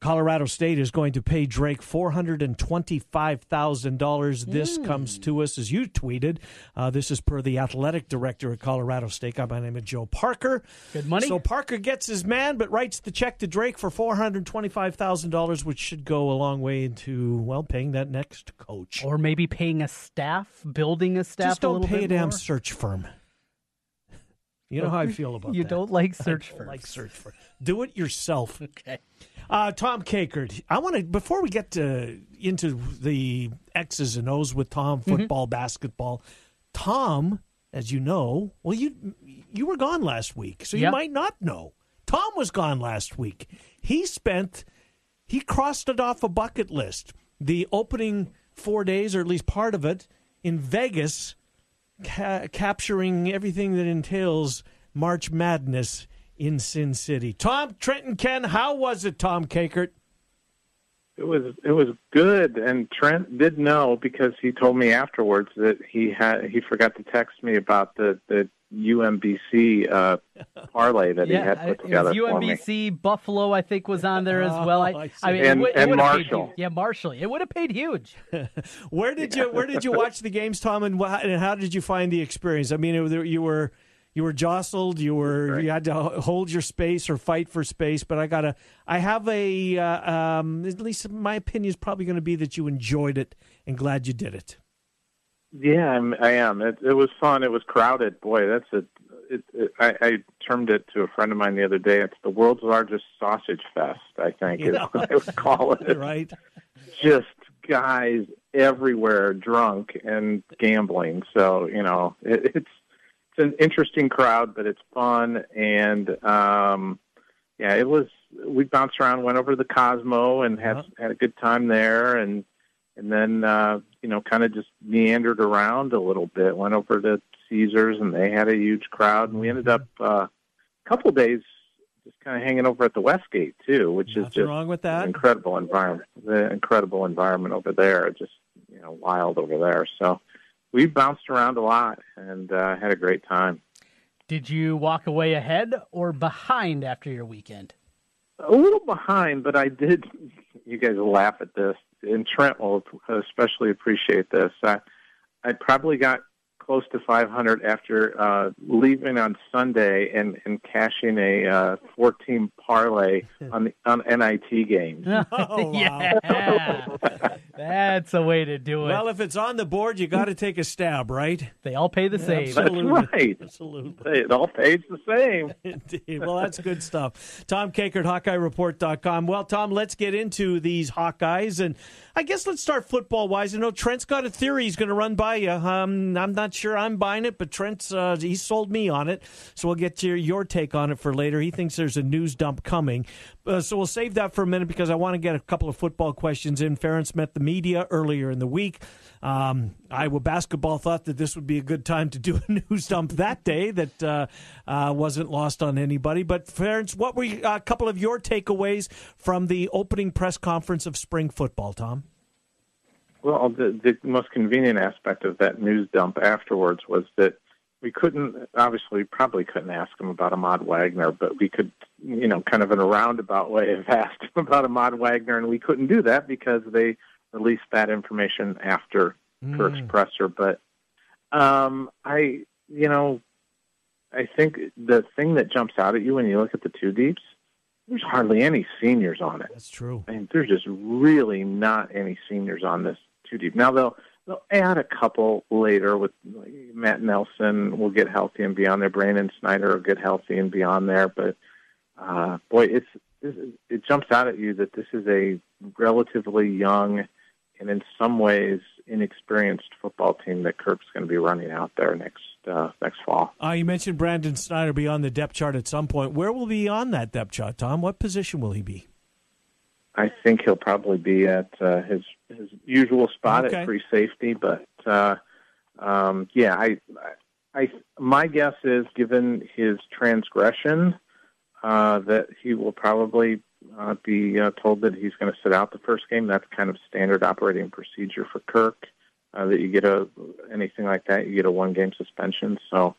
Colorado State is going to pay Drake $425,000. This Hmm. comes to us as you tweeted. Uh, this is per the athletic director at Colorado State. By name is Joe Parker. Good money. So Parker gets his man, but writes the check to Drake for $425,000, which should go a long way into, well, paying that next coach. Or maybe paying a staff, building a staff Just don't pay a damn more. search firm. You know how I feel about that. You that. don't like search don't like search for. Do it yourself. Okay. Uh, Tom Kakert, I want to before we get to, into the X's and O's with Tom, Mm-hmm. football, basketball. Tom, as you know, well you you were gone last week, so you might not know. Tom was gone last week. He spent he crossed it off a bucket list. The opening four days, or at least part of it, in Vegas, ca- capturing everything that entails March Madness in Sin City. Tom Trenton Ken, how was it, Tom Kakert? It was it was good, and Trent did know because he told me afterwards that he had he forgot to text me about the the UMBC uh, parlay that yeah, he had I- put it together was for me. UMBC Buffalo, I think, was on there as well. I, Oh, I. I mean, And- it, would- it and would have paid Marshall. Yeah, Marshall. It would have paid huge. Where did you Where did you watch the games, Tom, and, wha- and how did you find the experience? I mean, it, you were you were jostled, you were you had to hold your space or fight for space. But I gotta, I have a uh, um, at least my opinion is probably going to be that you enjoyed it and glad you did it. Yeah, I'm, I am. It, it was fun. It was crowded. Boy, that's a. It, it, I, I termed it to a friend of mine the other day. It's the world's largest sausage fest. I think is Yeah. what I would call it. right? Just guys everywhere, drunk and gambling. So you know, it, it's it's an interesting crowd, but it's fun and um, yeah, it was. We bounced around, went over to the Cosmo, and had had a good time there, and and then uh, you know, kind of just meandered around a little bit. Went over to Caesars, and they had a huge crowd, and we ended up uh, a couple days just kind of hanging over at the Westgate too, which is just wrong with that. incredible environment. The incredible environment over there, just you know, wild over there. So we bounced around a lot and uh, had a great time. Did you walk away ahead or behind after your weekend? a little behind, but I did. You guys laugh at this, and Trent will especially appreciate this. I, I probably got close to 500 after uh, leaving on Sunday and, and cashing a uh, 14 parlay on the on NIT games. Oh, wow. yeah. That's a way to do it. Well, if it's on the board, you got to take a stab, right? They all pay the same. Absolutely. That's right. Absolutely. It all pays the same. Indeed. Well, that's good stuff. Tom Kakert, HawkeyeReport.com. Well, Tom, let's get into these Hawkeyes. And I guess let's start football wise. I know Trent's got a theory he's going to run by you. Um, I'm not sure I'm buying it, but Trent's uh, he sold me on it. So we'll get your, your take on it for later. He thinks there's a news dump coming. Uh, so we'll save that for a minute because I want to get a couple of football questions in. Ferentz met the media earlier in the week. Um, Iowa basketball thought that this would be a good time to do a news dump that day that uh, uh, wasn't lost on anybody. But Ferentz, what were you, a couple of your takeaways from the opening press conference of spring football, Tom? Well, the, the most convenient aspect of that news dump afterwards was that we couldn't, obviously, probably couldn't ask him about Ahmad Wagner, but we could, you know, kind of in a roundabout way have asked him about Ahmad Wagner, and we couldn't do that because they released that information after Mm. Kirk's presser. But um, I, you know, I think the thing that jumps out at you when you look at the two deeps, there's hardly any seniors on it. That's true. I mean, there's just really not any seniors on this two deep. Now they'll they'll add a couple later with like, Matt Nelson will get healthy and be on there. Brandon Snyder will get healthy and be on there. But uh, boy, it's it jumps out at you that this is a relatively young and in some ways inexperienced football team that Kirk's going to be running out there next uh, next fall. Uh, you mentioned Brandon Snyder be on the depth chart at some point. Where will he be on that depth chart, Tom? What position will he be? I think he'll probably be at uh, his his usual spot Okay. at free safety, but uh, um, yeah, I, I my guess is given his transgression uh, that he will probably uh, be uh, told that he's going to sit out the first game. That's kind of standard operating procedure for Kirk. Uh, that you get a anything like that, you get a one game suspension. So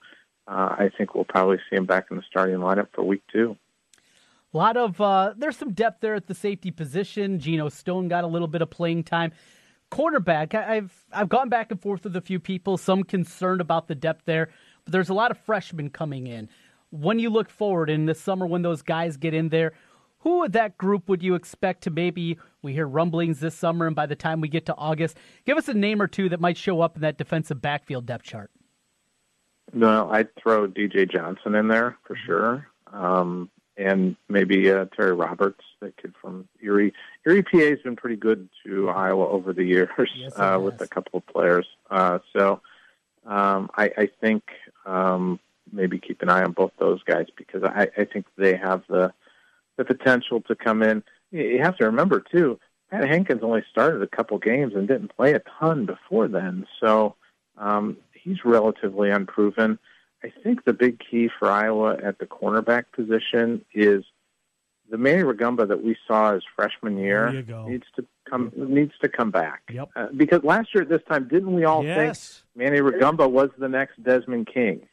uh, I think we'll probably see him back in the starting lineup for week two. A lot of uh, there's some depth there at the safety position. Geno Stone got a little bit of playing time. Quarterback, I've I've gone back and forth with a few people. Some concerned about the depth there, but there's a lot of freshmen coming in. When you look forward in the summer, when those guys get in there, who of that group would you expect to maybe we hear rumblings this summer, and by the time we get to August, give us a name or two that might show up in that defensive backfield depth chart. No, I'd throw DJ Johnson in there for sure, um, and maybe uh, Terry Roberts, the kid from Erie. Erie PA has been pretty good to Iowa over the years Yes, uh, with a couple of players. Uh, so um, I, I think um, maybe keep an eye on both those guys because I, I think they have the the potential to come in. You you have to remember too, Pat Hankins only started a couple games and didn't play a ton before then, so um, he's relatively unproven. I think the big key for Iowa at the cornerback position is the Manny Rugamba that we saw his freshman year There you go. needs to come needs to come back. Yep. Uh, because last year at this time, didn't we all Yes. think Manny Rugamba was the next Desmond King?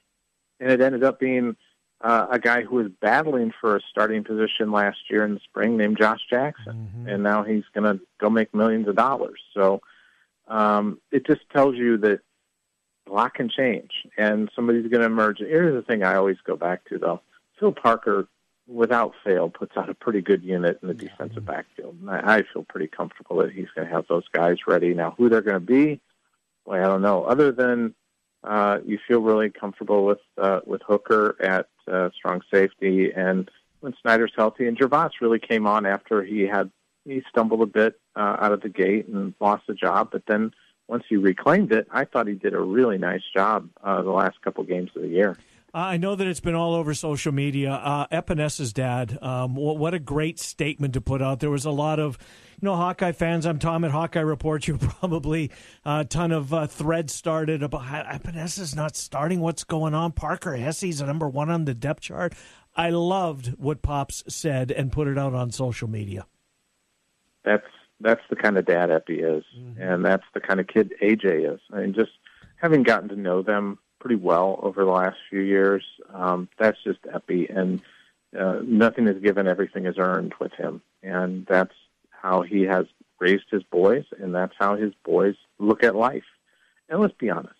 And it ended up being uh, a guy who was battling for a starting position last year in the spring named Josh Jackson. And now he's going to go make millions of dollars. So um, it just tells you that a lot can change and somebody's going to emerge. Here's the thing I always go back to, though. Phil Parker, without fail, puts out a pretty good unit in the defensive backfield. And I, I feel pretty comfortable that he's going to have those guys ready. Now, who they're going to be, well, I don't know. Other than uh, you feel really comfortable with uh, with Hooker at uh, strong safety, and when Snyder's healthy, and Gervase really came on after he had he stumbled a bit uh, out of the gate and lost the job, but then once he reclaimed it, I thought he did a really nice job uh, the last couple games of the year. Uh, I know that it's been all over social media. Uh, dad, um, what, what a great statement to put out. There was a lot of, you know, Hawkeye fans. I'm Tom at Hawkeye Report. You probably a ton of uh, threads started about how Epenesa's not starting. What's going on? Parker Hesse's number one on the depth chart. I loved what Pops said and put it out on social media. That's that's the kind of dad Epi is, and that's the kind of kid AJ is. I mean, just having gotten to know them pretty well over the last few years, um, that's just Epi, and uh, nothing is given, everything is earned with him, and that's how he has raised his boys, and that's how his boys look at life. And let's be honest,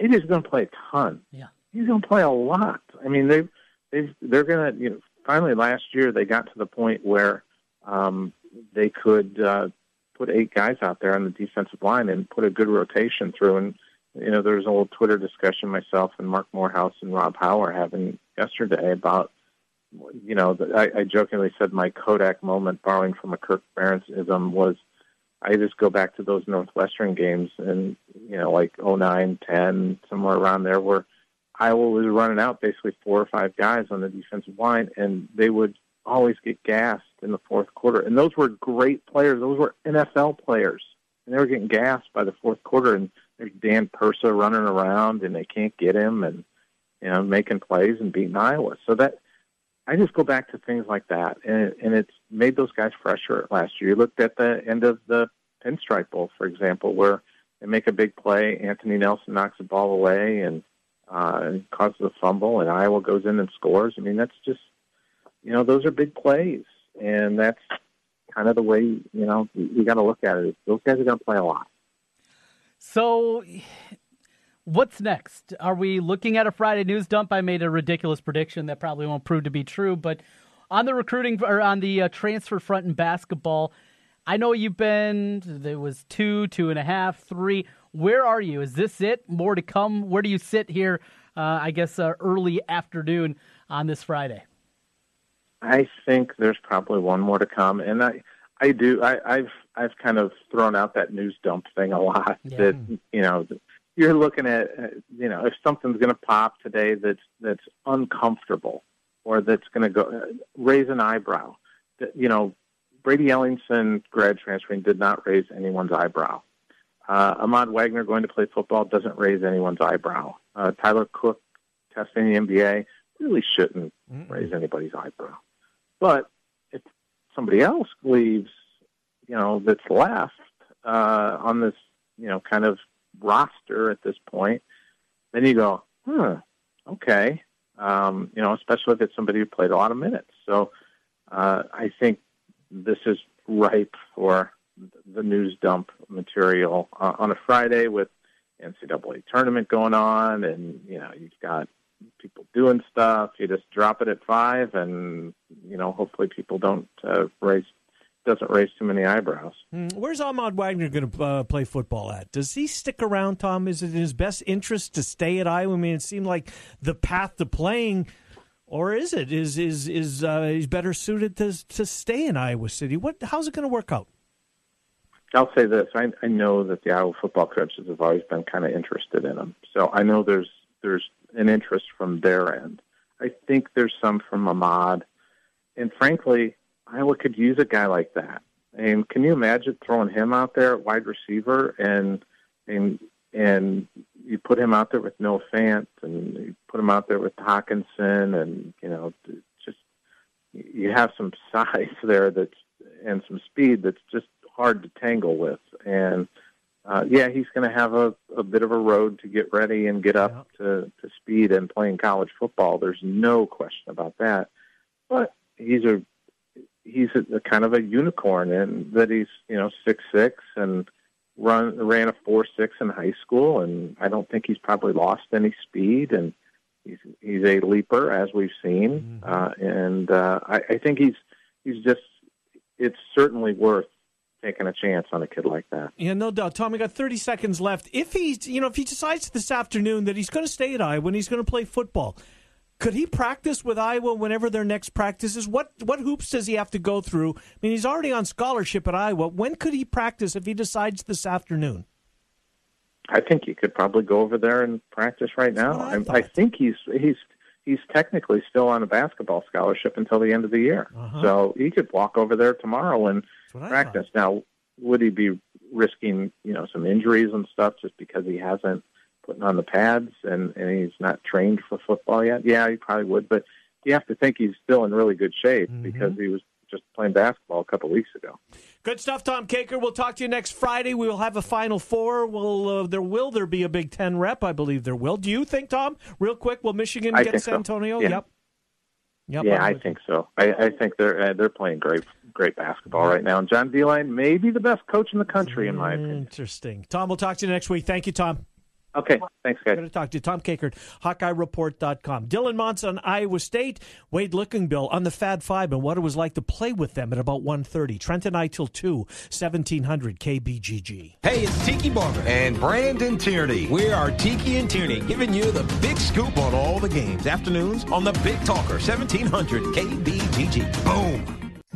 AJ's going to play a ton. Yeah. He's going to play a lot. I mean, they've they've they're going to you know finally last year they got to the point where um, they could uh, put eight guys out there on the defensive line and put a good rotation through. And you know, there was a little Twitter discussion myself and Marc Morehouse and Rob Howe were having yesterday about, you know, I, I jokingly said my Kodak moment, borrowing from a Kirk Ferentzism, was I just go back to those Northwestern games and you know, like oh nine, ten, somewhere around there, where Iowa was running out basically four or five guys on the defensive line, and they would always get gassed in the fourth quarter. And those were great players; those were NFL players, and they were getting gassed by the fourth quarter. And there's Dan Persa running around, and they can't get him, and you know, making plays and beating Iowa. So that I just go back to things like that, and and it's made those guys fresher last year. You looked at the end of the Pinstripe Bowl, for example, where they make a big play, Anthony Nelson knocks the ball away and uh, causes a fumble, and Iowa goes in and scores. I mean, that's just you know those are big plays, and that's kind of the way you know you, got to look at it. Those guys are going to play a lot. So, what's next? Are we looking at a Friday news dump? I made a ridiculous prediction that probably won't prove to be true, but on the recruiting or on the uh, transfer front in basketball, I know you've been. There was two, two and a half, three. Where are you? Is this it? More to come? Where do you sit here? Uh, I guess uh, early afternoon on this Friday. I think there's probably one more to come, and I, I do. I, I've, I've kind of thrown out that news dump thing a lot. Yeah. That you know, you're looking at, uh, you know, if something's going to pop today that's that's uncomfortable, or that's going to go uh, raise an eyebrow. That you know, Brady Ellingson grad transferring did not raise anyone's eyebrow. Uh, Ahmad Wagner going to play football doesn't raise anyone's eyebrow. Uh, Tyler Cook testing the NBA really shouldn't raise anybody's eyebrow. But if somebody else leaves, you know, that's left uh, on this, you know, kind of roster at this point, then you go, huh, okay. Um, you know, especially if it's somebody who played a lot of minutes. So uh, I think this is ripe for the news dump material uh, on a Friday with NCAA tournament going on, and you know you've got people doing stuff. You just drop it at five, and you know hopefully people don't uh, raise doesn't raise too many eyebrows. Mm, Where's Ahmad Wagner going to uh, play football at? Does he stick around, Tom? Is it in his best interest to stay at Iowa? I mean, it seemed like the path to playing, or is it is is is uh, he's better suited to to stay in Iowa City? What how's it going to work out? I'll say this: I, I know that the Iowa football coaches have always been kind of interested in him, so I know there's there's an interest from their end. I think there's some from Ahmad, and frankly, Iowa could use a guy like that. And can you imagine throwing him out there at wide receiver and and and you put him out there with Noah Fant and you put him out there with Hockenson and you know just you have some size there that's and some speed that's just hard to tangle with and uh, yeah, he's going to have a, a bit of a road to get ready and get up to, to speed and playing college football. There's no question about that. But he's a he's a, a kind of a unicorn in that he's you know six six and run ran a four six in high school, and I don't think he's probably lost any speed. And he's he's a leaper as we've seen, uh, and uh, I, I think he's he's just it's certainly worth taking a chance on a kid like that. Yeah, no doubt. Tom, we got 30 seconds left. If he's, you know, if he decides this afternoon that he's going to stay at Iowa and he's going to play football, could he practice with Iowa whenever their next practice is? What what hoops does he have to go through? I mean, he's already on scholarship at Iowa. When could he practice if he decides this afternoon? I think he could probably go over there and practice right now. I, I, think he's he's he's technically still on a basketball scholarship until the end of the year, Uh-huh. so he could walk over there tomorrow and practice. Now, would he be risking you know some injuries and stuff just because he hasn't put on the pads and and he's not trained for football yet? Yeah, he probably would, but you have to think he's still in really good shape Mm-hmm. because he was just playing basketball a couple weeks ago. Good stuff, Tom Kakert. We'll talk to you next Friday. We will have a Final Four. Will uh, there will there be a Big Ten rep? I believe there will. Do you think, Tom? Real quick, will Michigan I get San so. Antonio? Yeah. Yep. Yep. yeah, I'm I think so. I, I think they're uh, they're playing great great basketball right now. And John Beilein may be the best coach in the country, in my mm, opinion. Interesting. Tom, we'll talk to you next week. Thank you, Tom. Okay, thanks, guys. Going to talk to you. Tom Kakert, HawkeyeReport.com. Dylan Montz on Iowa State, Wade Lookingbill on the Fab Five, and what it was like to play with them at about 1.30. Trent and I till 2, 1700 KBGG. Hey, it's Tiki Barber and Brandon Tierney. We are Tiki and Tierney, giving you the big scoop on all the games. Afternoons on the Big Talker, 1700 KBGG. Boom.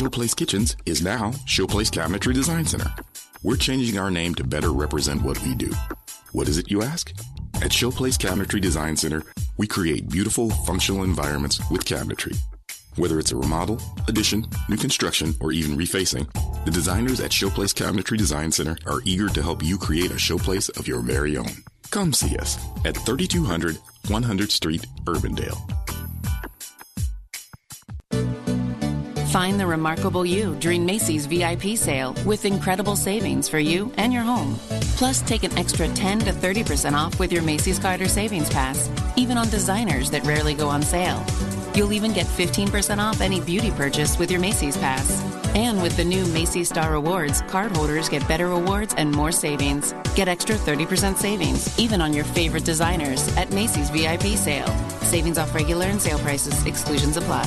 Showplace Kitchens is now Showplace Cabinetry Design Center. We're changing our name to better represent what we do. What is it, you ask? At Showplace Cabinetry Design Center, we create beautiful, functional environments with cabinetry. Whether it's a remodel, addition, new construction, or even refacing, the designers at Showplace Cabinetry Design Center are eager to help you create a showplace of your very own. Come see us at 3200 100th Street, Urbandale. Find the remarkable you during Macy's VIP sale with incredible savings for you and your home. Plus, take an extra 10 to 30% off with your Macy's Carter Savings Pass, even on designers that rarely go on sale. You'll even get 15% off any beauty purchase with your Macy's Pass. And with the new Macy's Star Rewards, cardholders get better rewards and more savings. Get extra 30% savings, even on your favorite designers, at Macy's VIP sale. Savings off regular and sale prices, exclusions apply.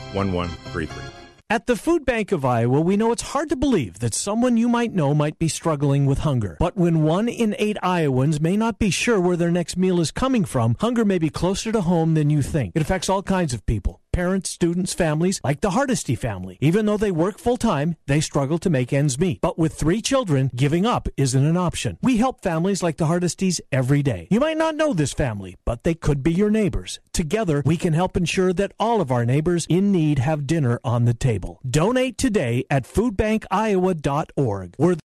1133. At the Food Bank of Iowa, we know it's hard to believe that someone you might know might be struggling with hunger. But when one in eight Iowans may not be sure where their next meal is coming from, hunger may be closer to home than you think. It affects all kinds of people parents, students, families, like the Hardesty family. Even though they work full time, they struggle to make ends meet. But with three children, giving up isn't an option. We help families like the Hardesties every day. You might not know this family, but they could be your neighbors. Together, we can help ensure that all of our neighbors in need have dinner on the table. Donate today at foodbankiowa.org. We're